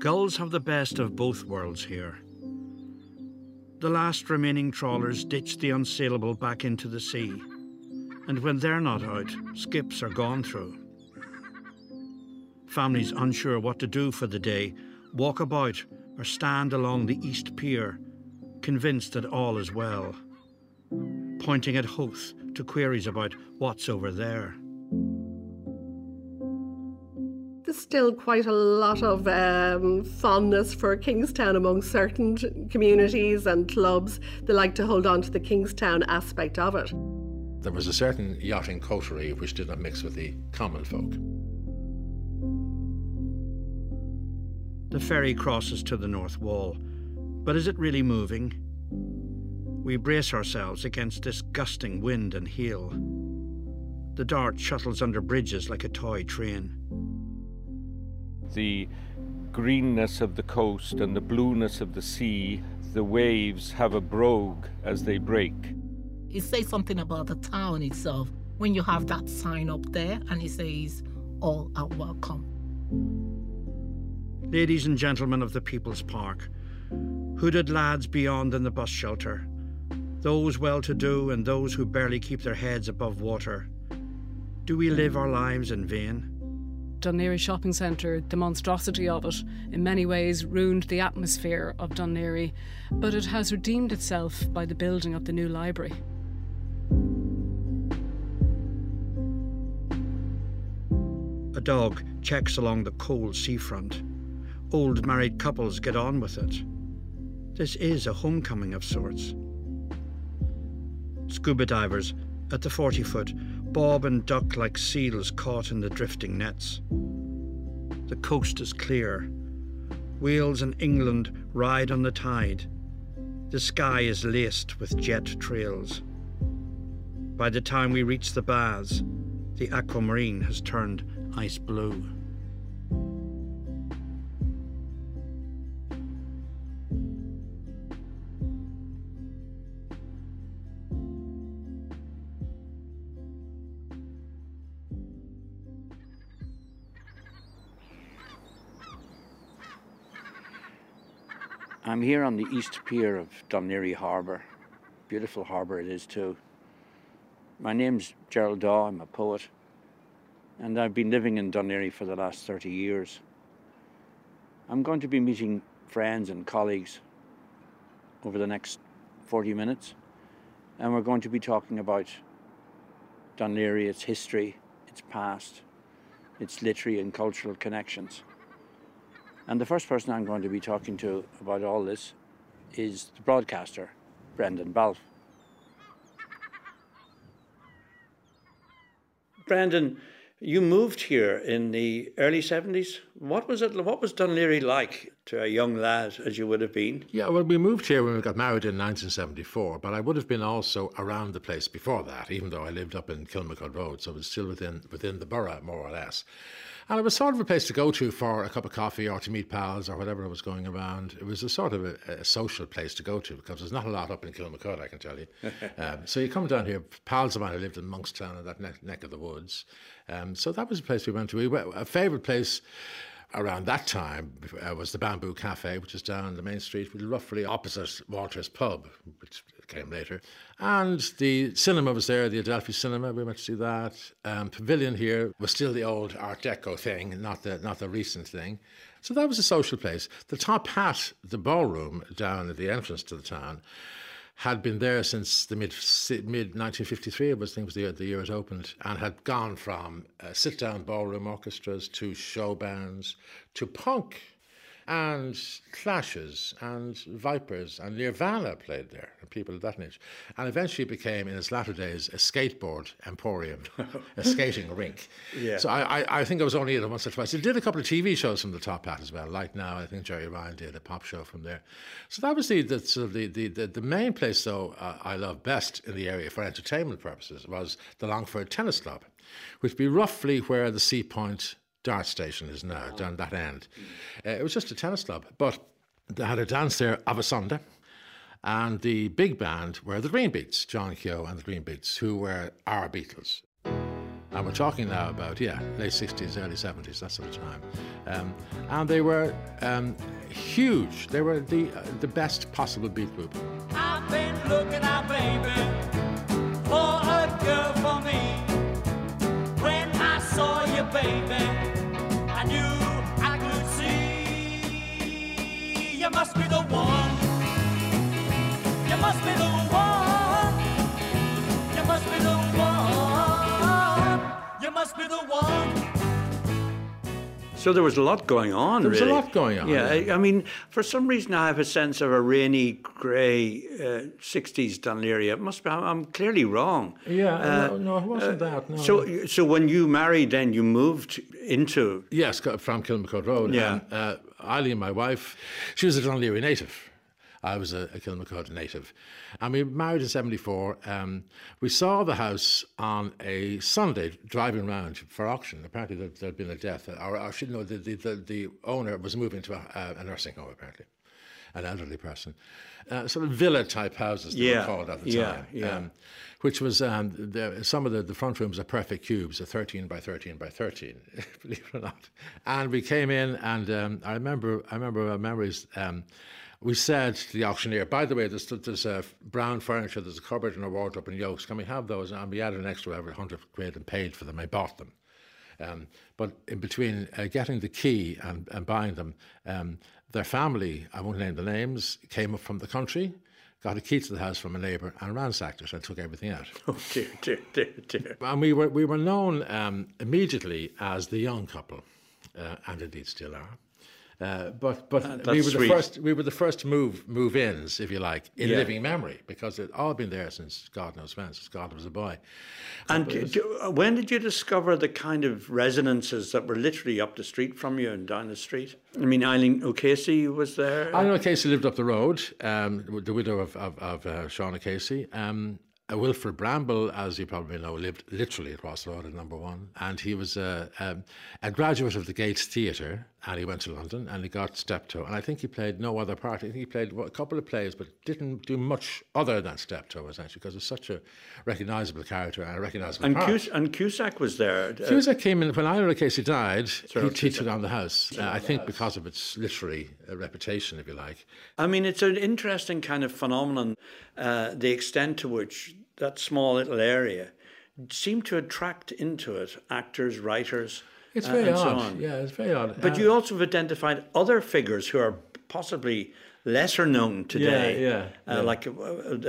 Gulls have the best of both worlds here. The last remaining trawlers ditch the unsaleable back into the sea, and when they're not out, skips are gone through. Families unsure what to do for the day walk about or stand along the East Pier, convinced that all is well, pointing at Howth to queries about what's over there. Still quite a lot of um, fondness for Kingstown among certain communities and clubs. They like to hold on to the Kingstown aspect of it. There was a certain yachting coterie which did not mix with the common folk. The ferry crosses to the north wall, but is it really moving? We brace ourselves against this gusting wind and heel. The dart shuttles under bridges like a toy train the greenness of the coast and the blueness of the sea, the waves have a brogue as they break. It says something about the town itself when you have that sign up there and it says, All are welcome. Ladies and gentlemen of the People's Park, hooded lads beyond in the bus shelter, those well to do and those who barely keep their heads above water, do we live our lives in vain? Laoghaire Shopping Centre, the monstrosity of it, in many ways ruined the atmosphere of Laoghaire, but it has redeemed itself by the building of the new library. A dog checks along the cold seafront. Old married couples get on with it. This is a homecoming of sorts. Scuba divers at the 40 foot bob and duck like seals caught in the drifting nets. The coast is clear. Wales and England ride on the tide. The sky is laced with jet trails. By the time we reach the baths, the aquamarine has turned ice blue. I'm here on the east pier of Dún Harbour. Beautiful harbour it is too. My name's Gerald Dawe, I'm a poet, and I've been living in Laoghaire for the last 30 years. I'm going to be meeting friends and colleagues over the next 40 minutes, and we're going to be talking about Laoghaire, its history, its past, its literary and cultural connections. And the first person I'm going to be talking to about all this is the broadcaster, Brendan Balfe. Brendan, you moved here in the early 70s. What was it? What was Dún Laoghaire like to a young lad as you would have been? Yeah, well, we moved here when we got married in 1974, but I would have been also around the place before that, even though I lived up in Kilmacud Road, so it was still within within the borough, more or less. And it was sort of a place to go to for a cup of coffee or to meet pals or whatever I was going around. It was a sort of a, a social place to go to because there's not a lot up in Kilmacud, I can tell you. um, so you come down here, pals of mine who lived in Monkstown and that neck, neck of the woods. Um, so that was a place we went to. We went, a favourite place around that time uh, was the Bamboo Cafe, which is down the main street, roughly opposite Walter's Pub, which came later. And the cinema was there, the Adelphi Cinema. We went to see that. Um, Pavilion here was still the old Art Deco thing, not the not the recent thing. So that was a social place. The top hat, the ballroom down at the entrance to the town, had been there since the mid mid 1953. It was, I think, was the year, the year it opened, and had gone from uh, sit down ballroom orchestras to show bands to punk and Clashes and Vipers and Nirvana played there, and people of that age. And eventually became, in its latter days, a skateboard emporium, a skating rink. Yeah. So I, I, I, think I was only it once or twice. It did a couple of TV shows from the Top Hat as well. Like now, I think Gerry Ryan did a pop show from there. So that was the the sort of the, the, the, the main place, though, uh, I love best in the area for entertainment purposes was the Longford Tennis Club, which would be roughly where the Sea Point dart station is now, down that end. Uh, it was just a tennis club, but they had a dance there of a Sunday. And the big band were the Green Beats, John Keogh and the Green Beats, who were our Beatles. And we're talking now about, yeah, late 60s, early 70s, that sort of time. Um, and they were um, huge. They were the, uh, the best possible beat group. Baby, I knew I could see you must be the one. You must be the one. You must be the one. You must be the one. So there was a lot going on. There was a lot going on, Yeah, yeah. I, I mean, for some reason, I have a sense of a rainy, grey uh, '60s Dunleary. It must be. I'm, I'm clearly wrong. Yeah, Uh, no, no, it wasn't that. No. So, so when you married, then you moved into. Yes, got- from Kilmacud Road. Yeah. And, uh, Eileen, my wife, she was a Dunleary native. I was a, a Kilmacud native. And we married in 74. Um, we saw the house on a Sunday driving around for auction. Apparently, there had been a death. Or, or should know, the, the, the, the owner was moving to a, a nursing home, apparently, an elderly person. Uh, sort of villa type houses, they Yeah, were called at the yeah, time. yeah. Um, which was um, the, some of the, the front rooms are perfect cubes, a 13 by 13 by 13, believe it or not. And we came in, and um, I remember, I remember memories. Um, we said to the auctioneer, by the way, there's, there's uh, brown furniture, there's a cupboard and a wardrobe and yokes. Can we have those? And we added an extra every 100 quid and paid for them. I bought them. Um, but in between uh, getting the key and, and buying them, um, their family, I won't name the names, came up from the country, got a key to the house from a neighbour and ransacked it and took everything out. Oh dear, dear, dear, dear. And we were, we were known um, immediately as the young couple, uh, and indeed still are. Uh, but but we that's were the first we were the first move move ins if you like in Yeah. living memory because it all been there since God knows when since God was a boy. And do- uh, when did you discover the kind of resonances that were literally up the street from you and down the street? I mean, Eileen O'Casey was there. I know Casey lived up the road, um, the widow of, of, of uh, Sean Casey. Um, uh, Wilfrid Brambell, as you probably know, lived literally across the road at number one. And he was a, um, a graduate of the Gates Theatre and he went to London and he got Steptoe. And I think he played no other part. I think he played a couple of plays, but didn't do much other than Steptoe, essentially, because it's such a recognisable character and a recognisable and, part. Cus- and Cusack was there. Uh, Cusack came in when Ira Casey died. He, he took on the house. Uh, I think because of its literary uh, reputation, if you like. I mean, it's an interesting kind of phenomenon, uh, the extent to which that small little area seemed to attract into it actors, writers, It's uh, very and so odd. on. Yeah, it's very odd. But Uh, you also have identified other figures who are possibly lesser known today, yeah, uh, yeah. like a,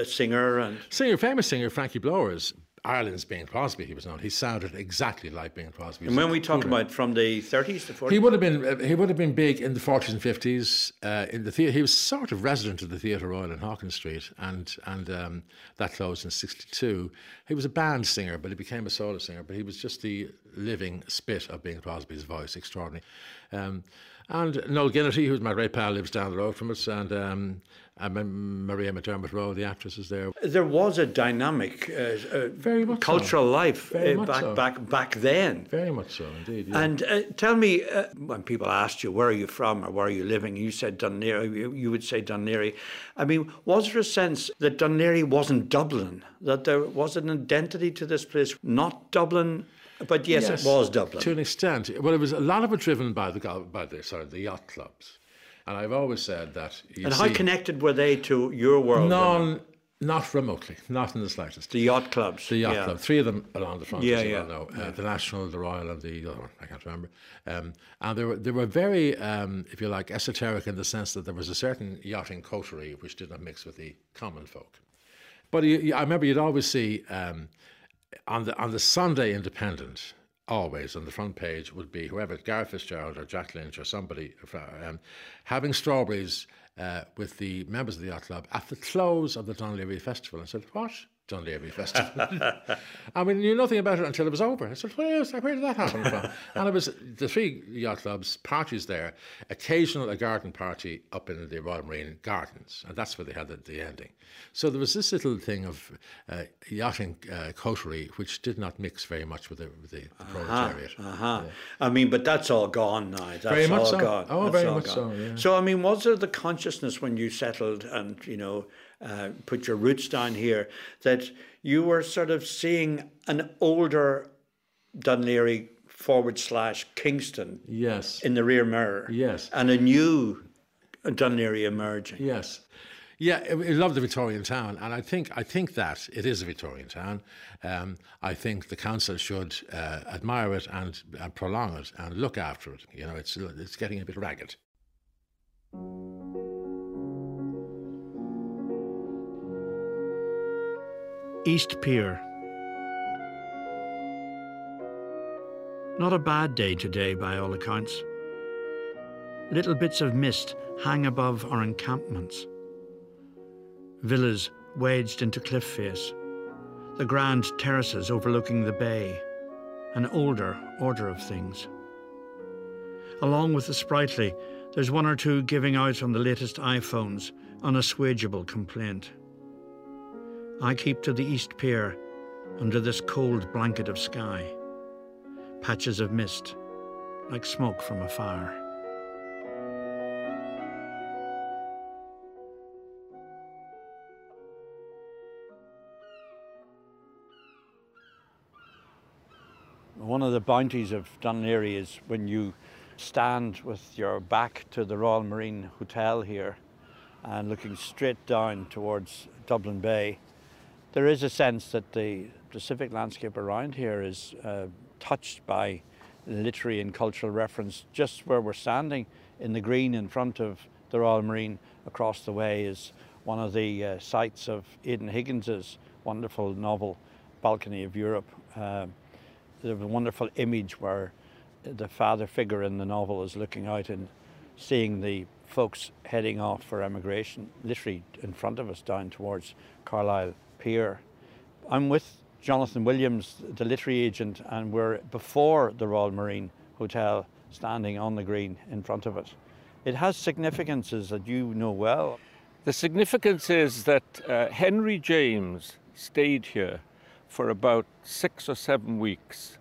a singer and singer, famous singer Frankie Blowers, Ireland's Bing Crosby. He was known. He sounded exactly like Bing Crosby. And when we talk about from the 30s to 40s, He would have been uh, he would have been big in the 40s and 50s uh, in the theatre. He was sort of resident of the Theatre Royal in Hawkins Street, and and um, that closed in '62. He was a band singer, but he became a solo singer. But he was just the living spit of Bing Crosby's voice, extraordinary. Um, and Noel Ginnity, who's my great pal, lives down the road from us, and um, and Maria McDermottroe, the actress, is there. there was a dynamic uh, uh, Very much so. cultural life Very uh, back, so. back, back then. Very much so, indeed. Yeah. And uh, tell me, uh, when people asked you, where are you from or where are you living? You said Dunleary, you, you would say Dunleary. I mean, was there a sense that Dunleary wasn't Dublin? That there was an identity to this place, not Dublin, but yes, it was Dublin. to an extent. Well, it was a lot of it driven by the by the sorry the yacht clubs, and I've always said that. And see, how connected were they to your world? None, not remotely, not in the slightest. The yacht clubs. The yacht yeah. club, three of them along the front, Yeah, as you yeah, well know. Uh, The National, the Royal, and the other one, I can't remember. Um, and they were, they were very, um, if you like, esoteric in the sense that there was a certain yachting coterie which did not mix with the common folk. But you, you- I remember you'd always see um, on the on the Sunday Independent, always on the front page would be whoever Garret FitzGerald or Jack Lynch or somebody um, having strawberries uh, with the members of the yacht club at the close of the Dunleary Festival. I said, "What?" Dunleary Festival. I mean, knew nothing about it until it was over. I said, where, is, where did that happen from? and it was the three yacht clubs, parties there, occasional a garden party up in the Royal Marine Gardens. And that's where they had the, the ending. So there was this little thing of uh, yachting uh, coterie, which did not mix very much with the, with the, the proletariat. Uh-huh. I mean, but that's all gone now. That's Very much all so. gone. Oh, That's very much gone. so, yeah. So, I mean, was there the consciousness when you settled and, you know, uh, put your roots down here that you were sort of seeing an older Dunleary forward slash Kingstown Yes. in the rear mirror. Yes. And a new Dunleary emerging. Yes. Yeah, I love the Victorian town, and I think I think that it is a Victorian town. Um, I think the council should uh, admire it and, and prolong it and look after it. You know, it's it's getting a bit ragged. East Pier. Not a bad day today by all accounts. Little bits of mist hang above our encampments. Villas wedged into cliff face, the grand terraces overlooking the bay, an older order of things. Along with the sprightly, there's one or two giving out on the latest iPhones, unassuageable complaint. I keep to the East Pier under this cold blanket of sky. Patches of mist, like smoke from a fire. One of the bounties of Laoghaire is when you stand with your back to the Royal Marine Hotel here and looking straight down towards Dublin Bay, there is a sense that the Pacific landscape around here is uh, touched by literary and cultural reference. Just where we're standing in the green in front of the Royal Marine across the way is one of the uh, sites of Aidan Higgins's wonderful novel Balcony of Europe. Um, there's a wonderful image where the father figure in the novel is looking out and seeing the folks heading off for emigration, literally in front of us down towards Carlisle Pier. I'm with Jonathan Williams, the literary agent, and we're before the Royal Marine Hotel, standing on the green in front of it. It has significances that you know well. The significance is that uh, Henry James stayed here for about six or seven weeks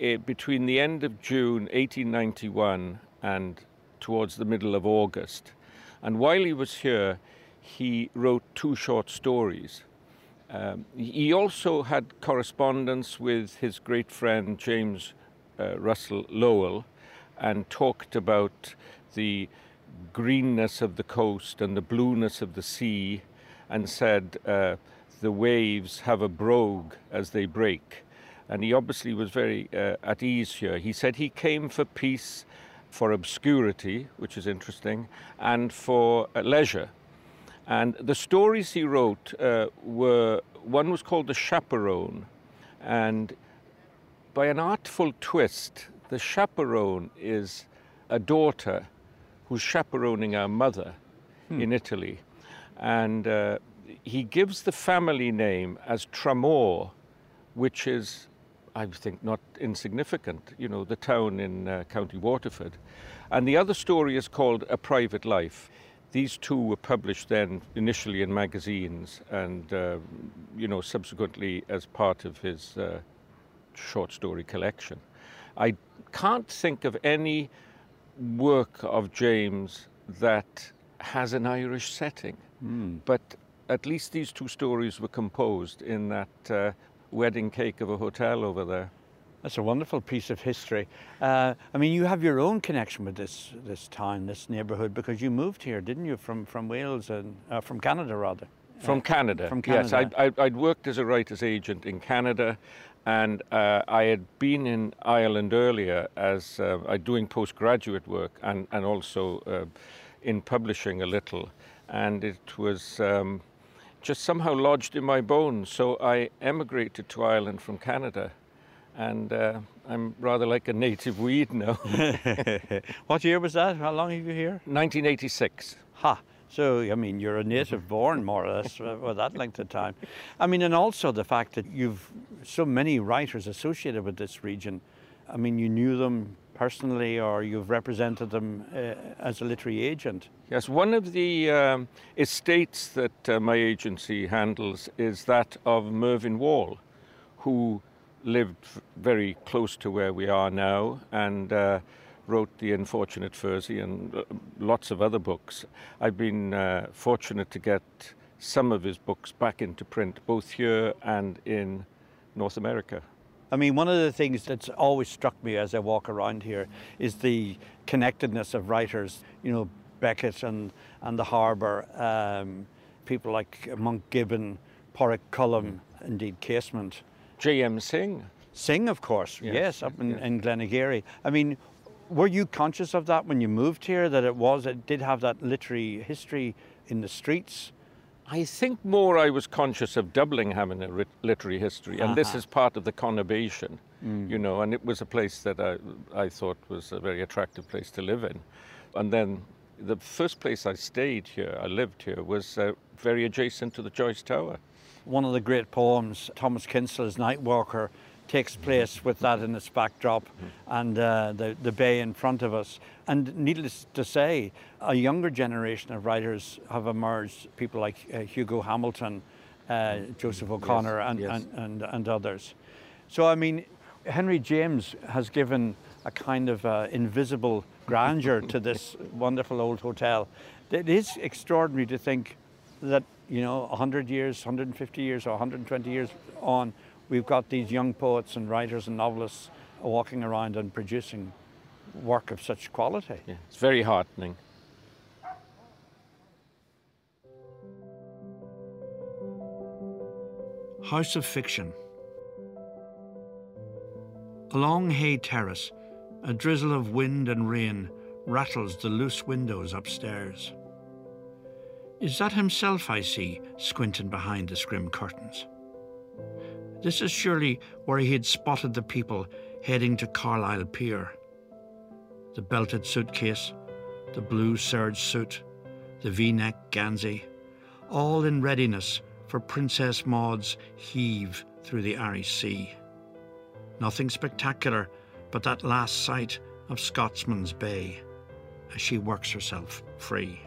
eh, between the end of June 1891 and towards the middle of August. And while he was here, he wrote two short stories. Um, he also had correspondence with his great friend James uh, Russell Lowell and talked about the greenness of the coast and the blueness of the sea and said uh, the waves have a brogue as they break. And he obviously was very uh, at ease here. He said he came for peace, for obscurity, which is interesting, and for uh, leisure. And the stories he wrote uh, were one was called The Chaperone, and by an artful twist, the chaperone is a daughter who's chaperoning our mother in Italy. And uh, he gives the family name as Tramore, which is, I think, not insignificant, you know, the town in uh, County Waterford. And the other story is called A Private Life. These two were published then initially in magazines and, uh, you know, subsequently as part of his uh, short story collection. I can't think of any work of James that has an Irish setting, but at least these two stories were composed in that uh, wedding cake of a hotel over there. That's a wonderful piece of history. Uh, I mean, you have your own connection with this this town, this neighbourhood, because you moved here, didn't you, from from Wales and uh, from Canada rather? From Uh, Canada. From Yes, Canada. I'd, I'd, I'd worked as a writer's agent in Canada, and uh, I had been in Ireland earlier as uh, uh, doing postgraduate work and, and also uh, in publishing a little. And it was um, just somehow lodged in my bones. So I emigrated to Ireland from Canada. And uh, I'm rather like a native weed now. what year was that? How long have you here? 1986. Ha! So, I mean, you're a native born, more or less, uh, for that length of time. I mean, and also the fact that you've so many writers associated with this region. I mean, you knew them personally or you've represented them uh, as a literary agent. Yes, one of the um, estates that uh, my agency handles is that of Mervyn Wall, who lived very close to where we are now and uh, wrote The Unfortunate Fursey and uh, lots of other books. I've been uh, fortunate to get some of his books back into print, both here and in North America. I mean, one of the things that's always struck me as I walk around here is the connectedness of writers. You know, Beckett and, and the Harbour, um, people like Monk Gibbon, Padraic Colum, indeed Casement. J.M. Synge. Synge, of course, yes, Yes, up in, yes. in Glenageary. I mean, were you conscious of that when you moved here, that it was, it did have that literary history in the streets? I think more I was conscious of Dublin having a literary history, and this Uh-huh. is part of the conurbation, you know, and it was a place that I, I thought was a very attractive place to live in. And then the first place I stayed here, I lived here, was uh, very adjacent to the Joyce Tower. One of the great poems, Thomas Kinsella's Night Walker, takes place with that in its backdrop and uh, the, the bay in front of us. And needless to say, a younger generation of writers have emerged, people like uh, Hugo Hamilton, uh, Joseph O'Connor, and, yes. and, and, and others. So, I mean, Henry James has given a kind of uh, invisible grandeur to this wonderful old hotel. It is extraordinary to think that, you know, 100 years, 150 years, or 120 years on, we've got these young poets and writers and novelists walking around and producing work of such quality. Yeah, it's very heartening. House of Fiction. Along Haigh Terrace, a drizzle of wind and rain rattles the loose windows upstairs. Is that himself I see squinting behind the scrim curtains? This is surely where he had spotted the people heading to Carlisle Pier. The belted suitcase, the blue serge suit, the v neck Gansey, all in readiness for Princess Maud's heave through the Irish Sea. Nothing spectacular but that last sight of Scotsman's Bay as she works herself free.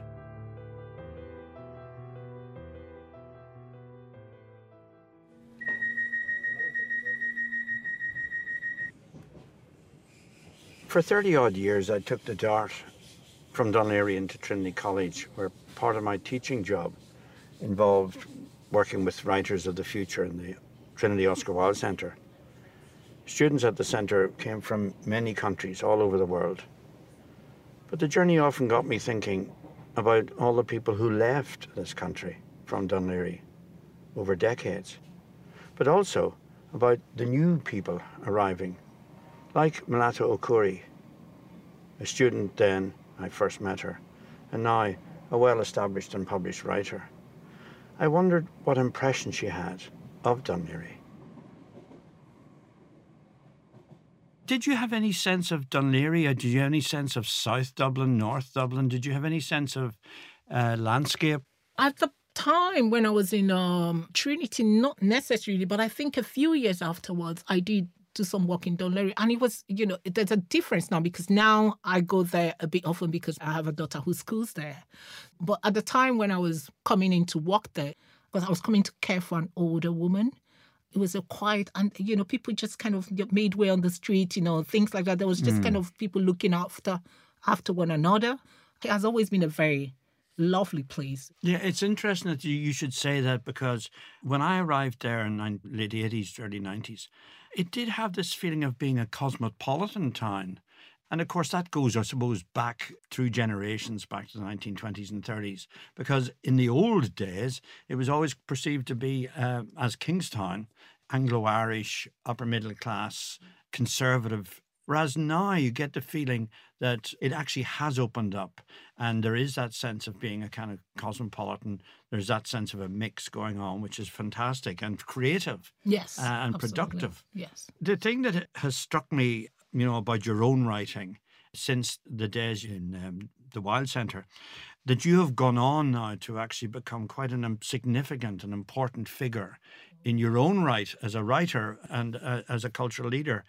For 30 odd years, I took the dart from Dunleary into Trinity College, where part of my teaching job involved working with writers of the future in the Trinity Oscar Wilde Centre. Students at the centre came from many countries all over the world. But the journey often got me thinking about all the people who left this country from Dunleary over decades, but also about the new people arriving like Melatu Okorie, a student then I first met her, and now a well established and published writer. I wondered what impression she had of Dunleary. Did you have any sense of Dunleary? Or did you have any sense of South Dublin, North Dublin? Did you have any sense of uh, landscape? At the time when I was in um, Trinity, not necessarily, but I think a few years afterwards, I did do some work in Dunleary. And it was, you know, there's a difference now because now I go there a bit often because I have a daughter who schools there. But at the time when I was coming in to work there, because I was coming to care for an older woman, it was a quiet and you know people just kind of made way on the street you know things like that there was just hmm. kind of people looking after after one another it has always been a very lovely place Yeah, it's interesting that you, you should say that because when I arrived there in late 80s, early 90s, it did have this feeling of being a cosmopolitan town. And of course, that goes, I suppose, back through generations, back to the 1920s and 30s, because in the old days, it was always perceived to be, uh, as Kingstown, Anglo Irish, upper middle class, conservative. Whereas now you get the feeling that it actually has opened up and there is that sense of being a kind of cosmopolitan. There's that sense of a mix going on, which is fantastic and creative yes uh, and absolutely. productive. yes The thing that has struck me, you know, about your own writing since the days in um, the Wilde Centre, that you have gone on now to actually become quite a um, significant and important figure in your own right as a writer and uh, as a cultural leader.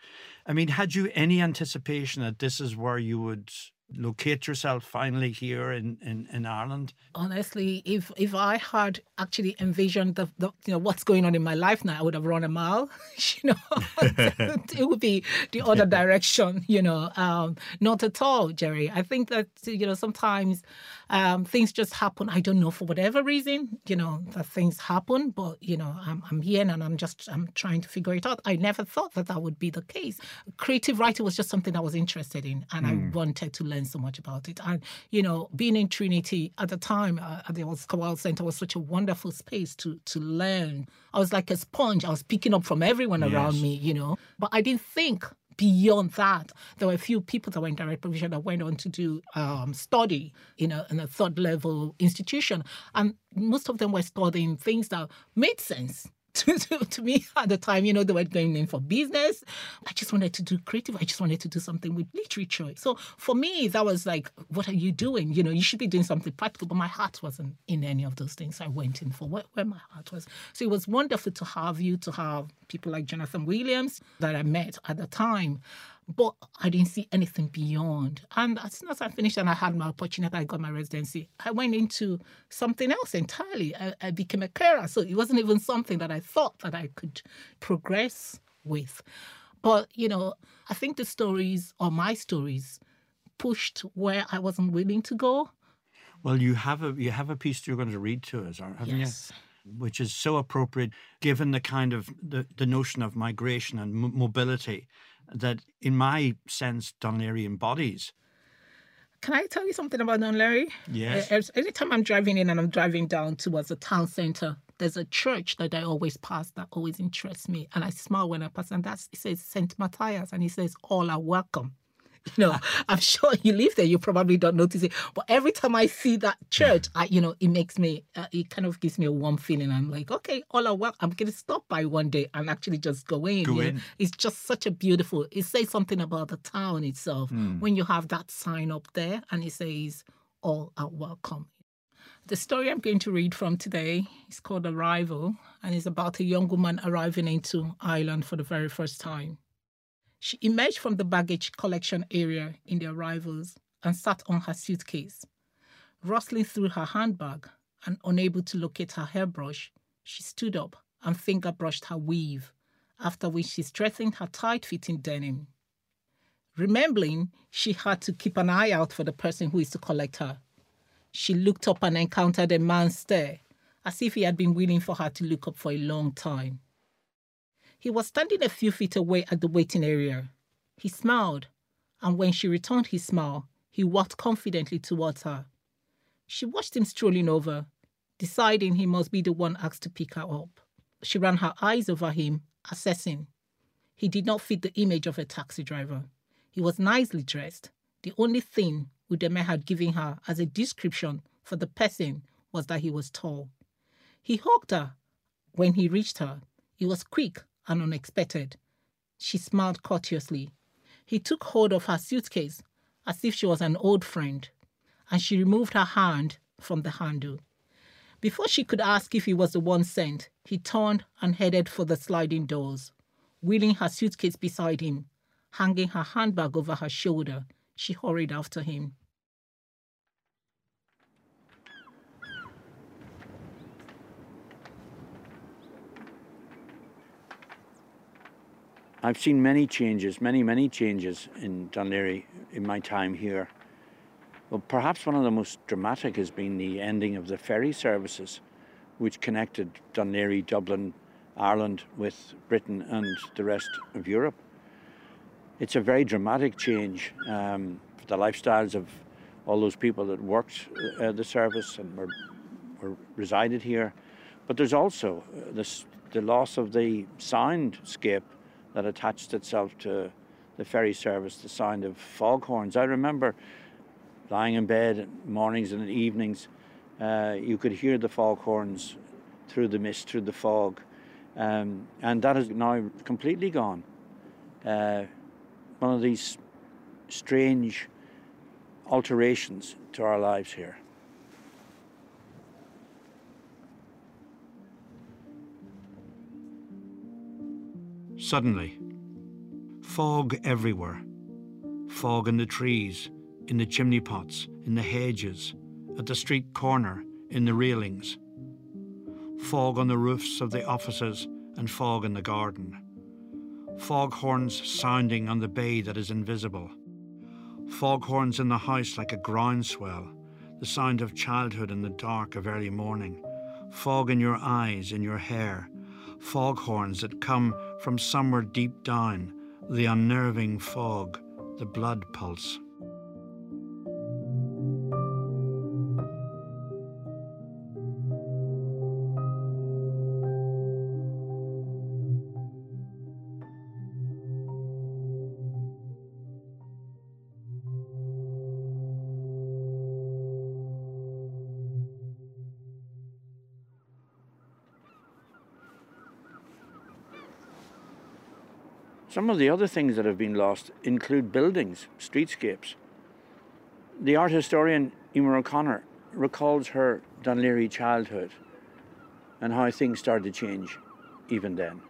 I mean, had you any anticipation that this is where you would locate yourself finally here in, in, in Ireland? Honestly, if if I had actually envisioned the, the you know what's going on in my life now, I would have run a mile. you know, it would be the other direction. You know, um, not at all, Jerry. I think that you know sometimes um, things just happen. I don't know for whatever reason. You know that things happen, but you know I'm I'm here and I'm just I'm trying to figure it out. I never thought that that would be the case. Creative writing was just something I was interested in, and I wanted to learn so much about it. And you know, being in Trinity at the time uh, at the Oscar Center was such a wonderful space to to learn. I was like a sponge. I was picking up from everyone around me, you know. But I didn't think beyond that. There were a few people that were in direct provision that went on to do um, study, you know, in a third level institution, and most of them were studying things that made sense. To, to, to me at the time, you know, they were going in for business. I just wanted to do creative. I just wanted to do something with literature. So for me, that was like, what are you doing? You know, you should be doing something practical. But my heart wasn't in any of those things. I went in for where, where my heart was. So it was wonderful to have you, to have people like Jonathan Williams that I met at the time. But I didn't see anything beyond. And as soon as I finished and I had my opportunity, I got my residency, I went into something else entirely. I, I became a carer. So it wasn't even something that I thought that I could progress with. But, you know, I think the stories or my stories pushed where I wasn't willing to go. Well, you have a you have a piece you're going to read to us, haven't Yes. you? Which is so appropriate given the kind of the, the notion of migration and m- mobility that, in my sense, Laoghaire embodies. Can I tell you something about Dún Laoghaire? Yes. Uh, Anytime I'm driving in and I'm driving down towards the town center, there's a church that I always pass that always interests me. And I smile when I pass, and that's it says St. Matthias, and he says, All are welcome. You know, I'm sure you live there, you probably don't notice it. But every time I see that church, I, you know, it makes me, uh, it kind of gives me a warm feeling. I'm like, okay, all are welcome. I'm going to stop by one day and actually just go in. Go know. in. It's just such a beautiful, it says something about the town itself when you have that sign up there and it says, all are welcome. The story I'm going to read from today is called Arrival and it's about a young woman arriving into Ireland for the very first time. She emerged from the baggage collection area in the arrivals and sat on her suitcase. Rustling through her handbag and unable to locate her hairbrush, she stood up and finger brushed her weave, after which she straightened her tight fitting denim. Remembering she had to keep an eye out for the person who is to collect her, she looked up and encountered a man's stare, as if he had been waiting for her to look up for a long time. He was standing a few feet away at the waiting area. He smiled, and when she returned his smile, he walked confidently towards her. She watched him strolling over, deciding he must be the one asked to pick her up. She ran her eyes over him, assessing. He did not fit the image of a taxi driver. He was nicely dressed. The only thing Udeme had given her as a description for the person was that he was tall. He hugged her. When he reached her, he was quick and unexpected. She smiled courteously. He took hold of her suitcase as if she was an old friend, and she removed her hand from the handle. Before she could ask if he was the one sent, he turned and headed for the sliding doors. Wheeling her suitcase beside him, hanging her handbag over her shoulder, she hurried after him. I've seen many changes, many, many changes in Laoghaire in my time here. Well, perhaps one of the most dramatic has been the ending of the ferry services, which connected Laoghaire, Dublin, Ireland with Britain and the rest of Europe. It's a very dramatic change um, for the lifestyles of all those people that worked uh, the service and were, were resided here. But there's also uh, this, the loss of the soundscape that attached itself to the ferry service, the sound of foghorns. I remember lying in bed mornings and evenings, uh, you could hear the foghorns through the mist, through the fog, um, and that is now completely gone. Uh, one of these strange alterations to our lives here. Suddenly, fog everywhere. Fog in the trees, in the chimney pots, in the hedges, at the street corner, in the railings. Fog on the roofs of the offices and fog in the garden. Foghorns sounding on the bay that is invisible. Foghorns in the house like a groundswell, the sound of childhood in the dark of early morning. Fog in your eyes, in your hair. Foghorns that come from somewhere deep down, the unnerving fog, the blood pulse. Some of the other things that have been lost include buildings, streetscapes. The art historian Emer O'Connor recalls her Dun Laoghaire childhood and how things started to change even then.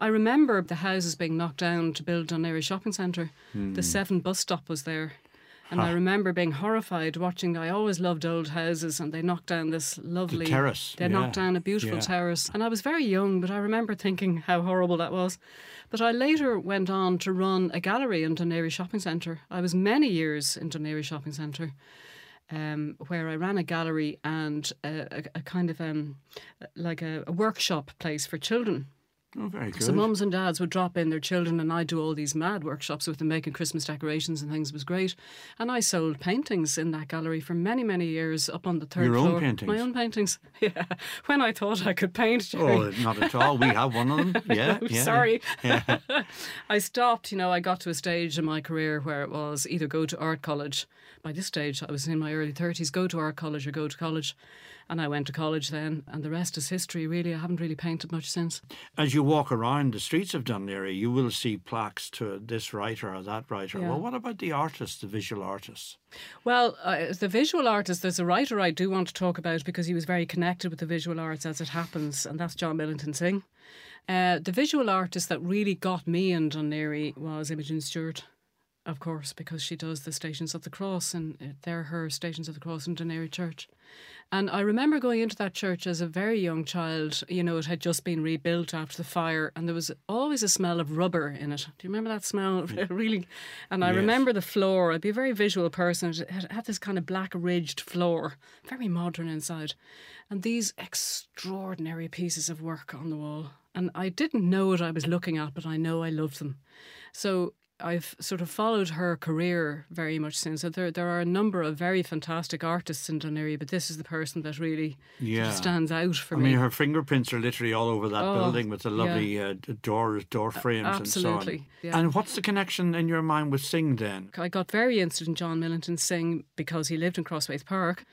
I remember the houses being knocked down to build Dun Laoghaire Shopping Centre. The hmm. Seven bus stop was there. And I remember being horrified watching. I always loved old houses, and they knocked down this lovely terrace, They yeah. knocked down a beautiful Yeah. terrace, and I was very young, but I remember thinking how horrible that was. But I later went on to run a gallery in Dun Laoghaire Shopping Centre. I was many years in Dun Laoghaire Shopping Centre. Um, where I ran a gallery and a, a, a kind of um, like a, a workshop place for children. Oh, very good. So mums and dads would drop in their children, and I'd do all these mad workshops with them, making Christmas decorations and things. It was great, and I sold paintings in that gallery for many, many years up on the third Your own floor. paintings? My own paintings. Yeah, when I thought I could paint. Oh, Jerry. Oh, not at all. We have one of them. Yeah, yeah. sorry. Yeah. I stopped, you know, I got to a stage in my career where it was either go to art college. By this stage, I was in my early 30s, go to art college or go to college. And I went to college then, and the rest is history, really. I haven't really painted much since. As you walk around the streets of Dunleary, you will see plaques to this writer or that writer. Yeah. Well, what about the artists, the visual artists? Well, uh, the visual artist, there's a writer I do want to talk about because he was very connected with the visual arts as it happens, and that's John Millington Synge. Uh, the visual artist that really got me in Dunleary was Imogen Stuart, of course, because she does the Stations of the Cross, and uh, they're her Stations of the Cross in Dun Laoghaire Church. And I remember going into that church as a very young child. You know, it had just been rebuilt after the fire, and there was always a smell of rubber in it. Do you remember that smell? Mm. really? And I Yes. remember the floor. I'd be a very visual person. It had, had this kind of black ridged floor, very modern inside, and these extraordinary pieces of work on the wall. And I didn't know what I was looking at, but I know I loved them. So I've sort of followed her career very much since. There, there are a number of very fantastic artists in Dun Laoghaire, but this is the person that really sort of stands out for I me. I mean, her fingerprints are literally all over that Oh, building with the lovely uh, door door frames and so on. yeah. And what's the connection in your mind with Synge then? I got very interested in John Millington Synge because he lived in Crossways Park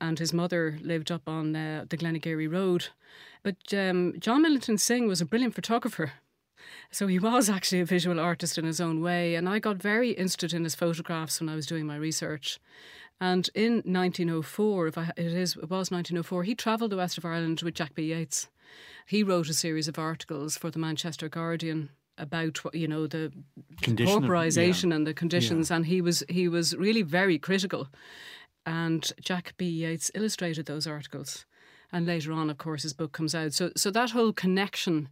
and his mother lived up on uh, the Glenageary Road. But um, John Millington Synge was a brilliant photographer. So he was actually a visual artist in his own way. And I got very interested in his photographs when I was doing my research. And in 1904, if I, it is, it was 1904, he travelled the west of Ireland with Jack B. Yeats. He wrote a series of articles for the Manchester Guardian about what you know the Condition pauperization and the conditions, and he was he was really very critical. And Jack B. Yeats illustrated those articles, and later on, of course, his book comes out. So so that whole connection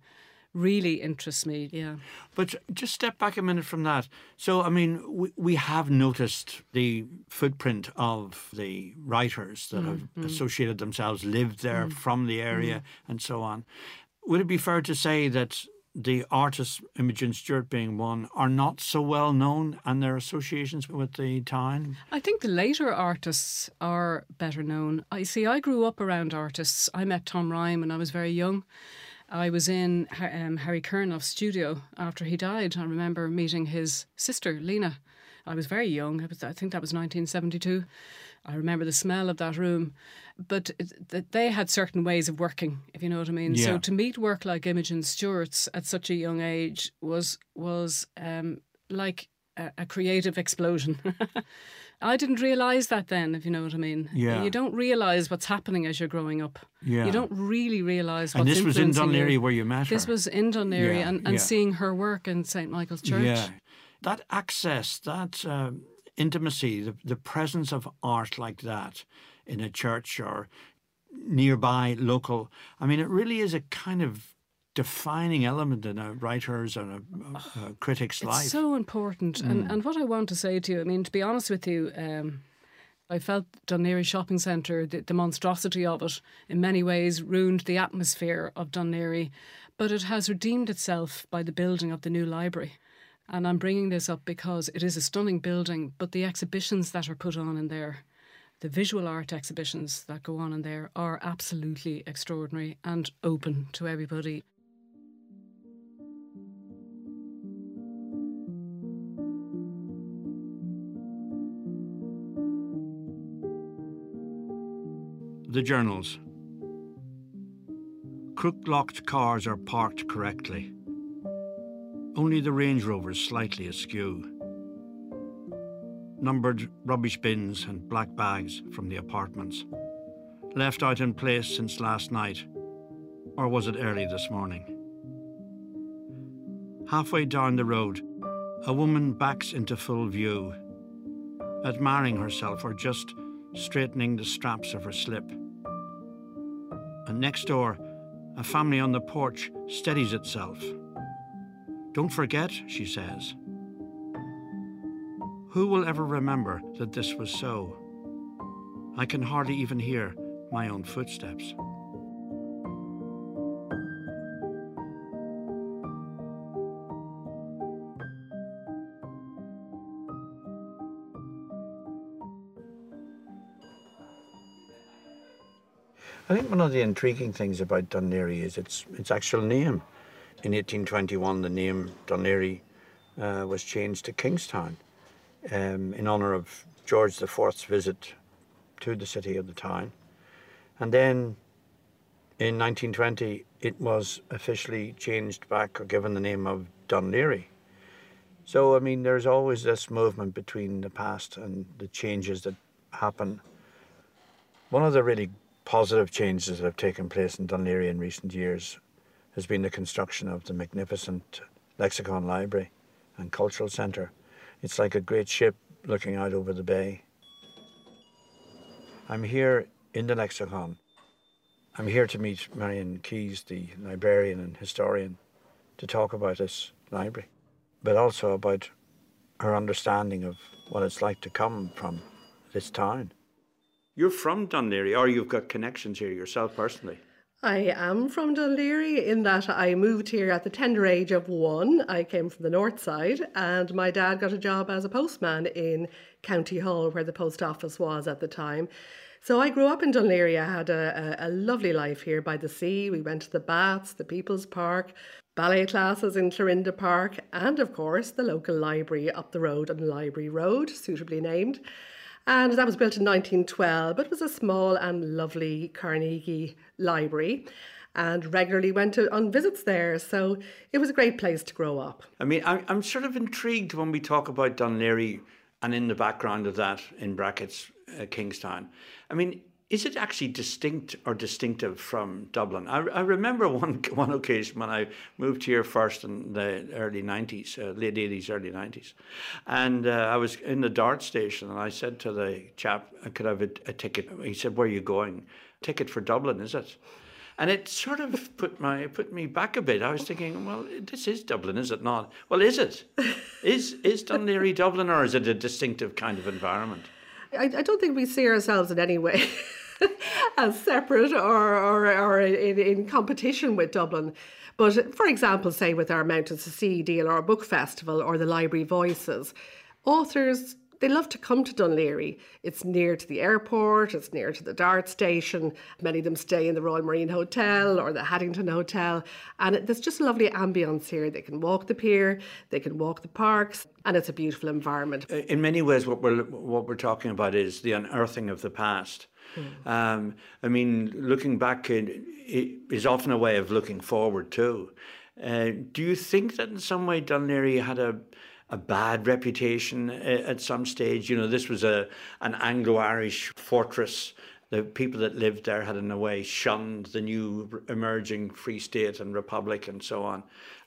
really interests me. Yeah. But just step back a minute from that. So, I mean, we, we have noticed the footprint of the writers that mm, have mm. associated themselves, lived there mm. from the area, and so on. Would it be fair to say that the artists, Imogen Stuart being one, are not so well known and their associations with the town? I think the later artists are better known. I see. I grew up around artists. I met Tom Ryan when I was very young. I was in um, Harry Kernoff's studio after he died. I remember meeting his sister Lena. I was very young. I, was, I think that was 1972. I remember the smell of that room, but it, they had certain ways of working, if you know what I mean. Yeah. So to meet work like Imogen Stuart's at such a young age was was um, like a, a creative explosion. I didn't realise that then, if you know what I mean. Yeah. You don't realise what's happening as you're growing up. Yeah. You don't really realise what's And this was in Dunleary you. where you met her. This was in Dunleary Yeah, and, and yeah. seeing her work in St Michael's Church. Yeah. That access, that uh, intimacy, the, the presence of art like that in a church or nearby local, I mean, it really is a kind of defining element in a writer's and a, a critic's It's life. It's so important. Mm. And, and what I want to say to you, I mean, to be honest with you, um, I felt Dunleary Shopping Centre, the, the monstrosity of it, in many ways ruined the atmosphere of Dunleary, but it has redeemed itself by the building of the new library. And I'm bringing this up because it is a stunning building, but the exhibitions that are put on in there, the visual art exhibitions that go on in there, are absolutely extraordinary and open to everybody. The journals. Crook locked cars are parked correctly. Only the Range Rover's slightly askew. Numbered rubbish bins and black bags from the apartments. Left out in place since last night. Or was it early this morning? Halfway down the road, a woman backs into full view, admiring herself or just straightening the straps of her slip. And next door, a family on the porch steadies itself. Don't forget, she says. Who will ever remember that this was so? I can hardly even hear my own footsteps. I think one of the intriguing things about Dún Laoghaire is its its actual name. In 1821, the name Dún Laoghaire uh, was changed to Kingstown um, in honour of George IV's visit to the city of the town. And then in 1920, it was officially changed back or given the name of Dún Laoghaire. So, I mean, there's always this movement between the past and the changes that happen. One of the really positive changes that have taken place in Dún Laoghaire in recent years has been the construction of the magnificent Lexicon Library and Cultural Centre. It's like a great ship looking out over the bay. I'm here in the Lexicon. I'm here to meet Marion Keys, the librarian and historian, to talk about this library, but also about her understanding of what it's like to come from this town. You're from Dún Laoghaire, or you've got connections here yourself personally. I am from Dún Laoghaire in that I moved here at the tender age of one. I came from the north side, and my dad got a job as a postman in County Hall, where the post office was at the time. So I grew up in Dún Laoghaire. I had a, a, a lovely life here by the sea. We went to the baths, the People's Park, ballet classes in Clarinda Park, and of course the local library up the road on Library Road, suitably named. And that was built in 1912, but it was a small and lovely Carnegie library and regularly went to, on visits there. So it was a great place to grow up. I mean, I'm, I'm sort of intrigued when we talk about Dún Laoghaire and in the background of that, in brackets, uh, Kingstown. I mean, is it actually distinct or distinctive from Dublin? I, I remember one one occasion when I moved here first in the early 90s, uh, late 80s, early 90s. And uh, I was in the Dart station and I said to the chap, "Could I have a, a ticket. He said, Where are you going? Ticket for Dublin, is it? And it sort of put my put me back a bit. I was thinking, well, this is Dublin, is it not? Well, is it? is is Dún Laoghaire Dublin, or is it a distinctive kind of environment? I, I don't think we see ourselves in any way as separate or, or, or in, in competition with Dublin. But for example, say with our Mountains to Sea DLR book festival or the Library Voices, authors they love to come to Dún Laoghaire. It's near to the airport, it's near to the Dart station. Many of them stay in the Royal Marine Hotel or the Haddington Hotel. And it, there's just a lovely ambience here. They can walk the pier, they can walk the parks, and it's a beautiful environment. In many ways, what we're what we're talking about is the unearthing of the past. Um, I mean, looking back is often a way of looking forward too. Uh, do you think that in some way Dún Laoghaire had a a bad reputation at some stage. You know, this was a an Anglo-Irish fortress. The people that lived there had, in a way, shunned the new emerging free state and republic and so on.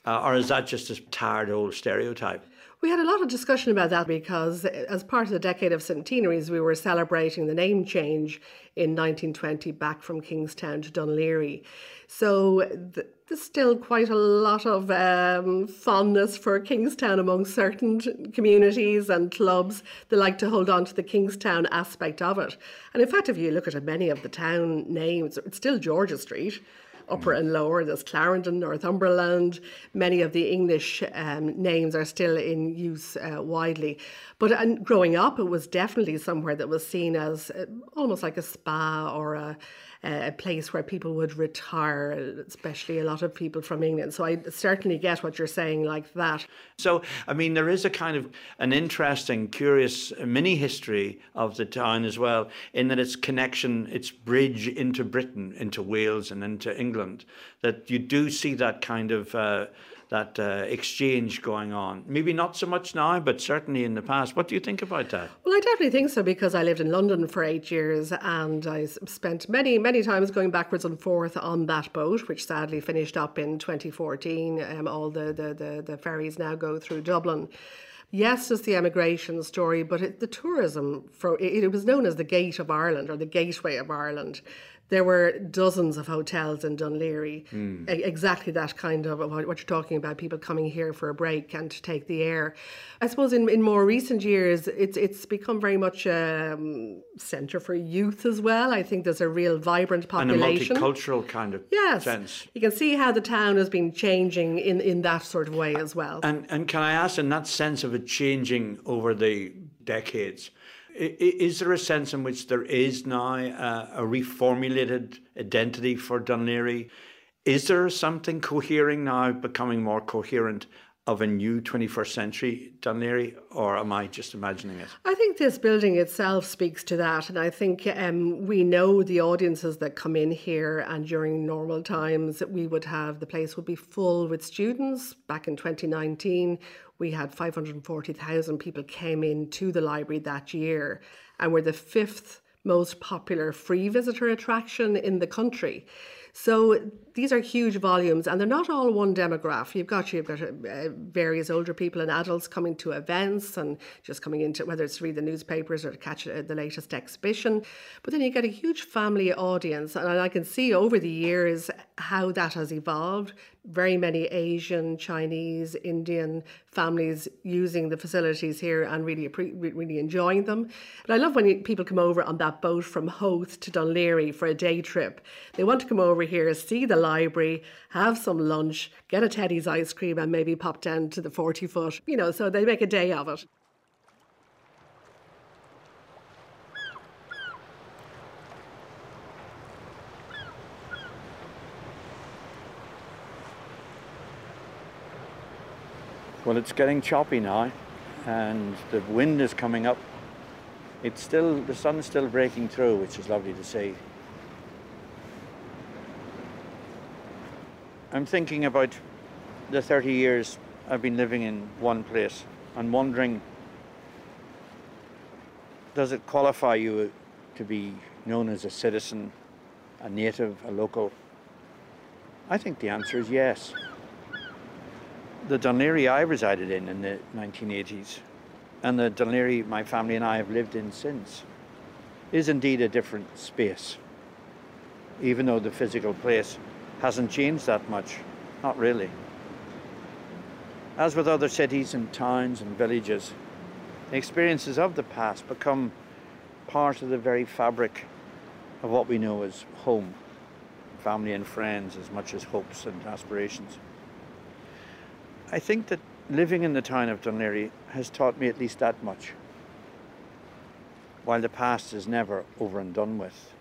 Uh, or is that just a tired old stereotype? We had a lot of discussion about that because, as part of the decade of centenaries, we were celebrating the name change in 1920 back from Kingstown to Dún Laoghaire. So th- there's still quite a lot of um, fondness for Kingstown among certain t- communities and clubs that like to hold on to the Kingstown aspect of it. And in fact, if you look at many of the town names, it's still George's Street upper and lower. There's Clarendon, Northumberland. Many of the English um, names are still in use uh, widely. But and growing up, it was definitely somewhere that was seen as uh, almost like a spa or a, a place where people would retire, especially a lot of people from England. So I certainly get what you're saying like that. So, I mean, there is a kind of an interesting, curious mini history of the town as well, in that its connection, its bridge into Britain, into Wales, and into England. That you do see that kind of. Uh, that uh, exchange going on. Maybe not so much now, but certainly in the past. What do you think about that? Well, I definitely think so because I lived in London for eight years and I spent many, many times going backwards and forth on that boat, which sadly finished up in 2014. Um, all the, the, the, the ferries now go through Dublin. Yes, it's the emigration story, but it, the tourism, for, it, it was known as the Gate of Ireland or the Gateway of Ireland. There were dozens of hotels in Dún Laoghaire, e- exactly that kind of what, what you're talking about, people coming here for a break and to take the air. I suppose in, in more recent years, it's it's become very much a um, centre for youth as well. I think there's a real vibrant population. And a multicultural kind of Yes, sense. you can see how the town has been changing in, in that sort of way as well. And and can I ask, in that sense of it changing over the decades, is there a sense in which there is now a, a reformulated identity for Dún Laoghaire? Is there something cohering now, becoming more coherent of a new 21st century Dún Laoghaire, or am I just imagining it? I think this building itself speaks to that, and I think um, we know the audiences that come in here, and during normal times, that we would have the place would be full with students. Back in 2019, we had 540,000 people came in to the library that year, and we're the fifth most popular free visitor attraction in the country. So these are huge volumes, and they're not all one demographic. You've got you've got uh, various older people and adults coming to events and just coming into whether it's to read the newspapers or to catch uh, the latest exhibition. But then you get a huge family audience, and I can see over the years how that has evolved. Very many Asian, Chinese, Indian families using the facilities here and really really enjoying them. But I love when people come over on that boat from Howth to Dún Laoghaire for a day trip. They want to come over here, see the library, have some lunch, get a Teddy's ice cream, and maybe pop down to the 40 foot. You know, so they make a day of it. Well, it's getting choppy now, and the wind is coming up. It's still the sun's still breaking through, which is lovely to see. I'm thinking about the 30 years I've been living in one place and wondering does it qualify you to be known as a citizen, a native, a local? I think the answer is yes. The Dún Laoghaire I resided in in the 1980s, and the Dún Laoghaire my family and I have lived in since, is indeed a different space. Even though the physical place hasn't changed that much, not really. As with other cities and towns and villages, the experiences of the past become part of the very fabric of what we know as home, family and friends, as much as hopes and aspirations. I think that living in the town of Dún Laoghaire has taught me at least that much. While the past is never over and done with,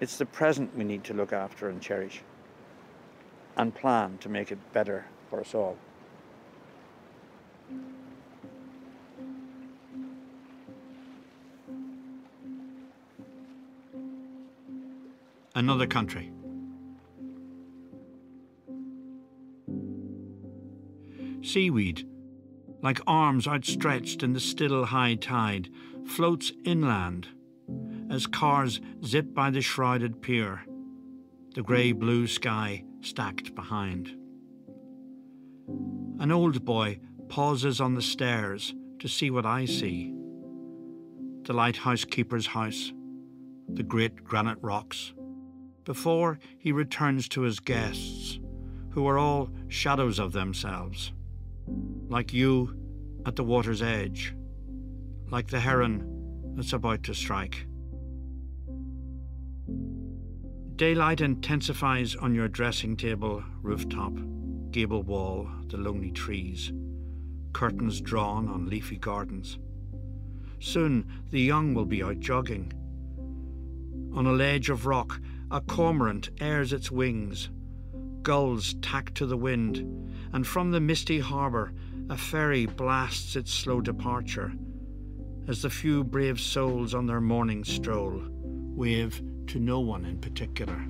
it's the present we need to look after and cherish and plan to make it better for us all. Another country. Seaweed, like arms outstretched in the still high tide, floats inland as cars zip by the shrouded pier, the grey blue sky stacked behind. An old boy pauses on the stairs to see what I see the lighthouse keeper's house, the great granite rocks, before he returns to his guests, who are all shadows of themselves, like you at the water's edge, like the heron that's about to strike. Daylight intensifies on your dressing table, rooftop, gable wall, the lonely trees, curtains drawn on leafy gardens. Soon the young will be out jogging. On a ledge of rock, a cormorant airs its wings. Gulls tack to the wind, and from the misty harbour, a ferry blasts its slow departure as the few brave souls on their morning stroll wave to no one in particular.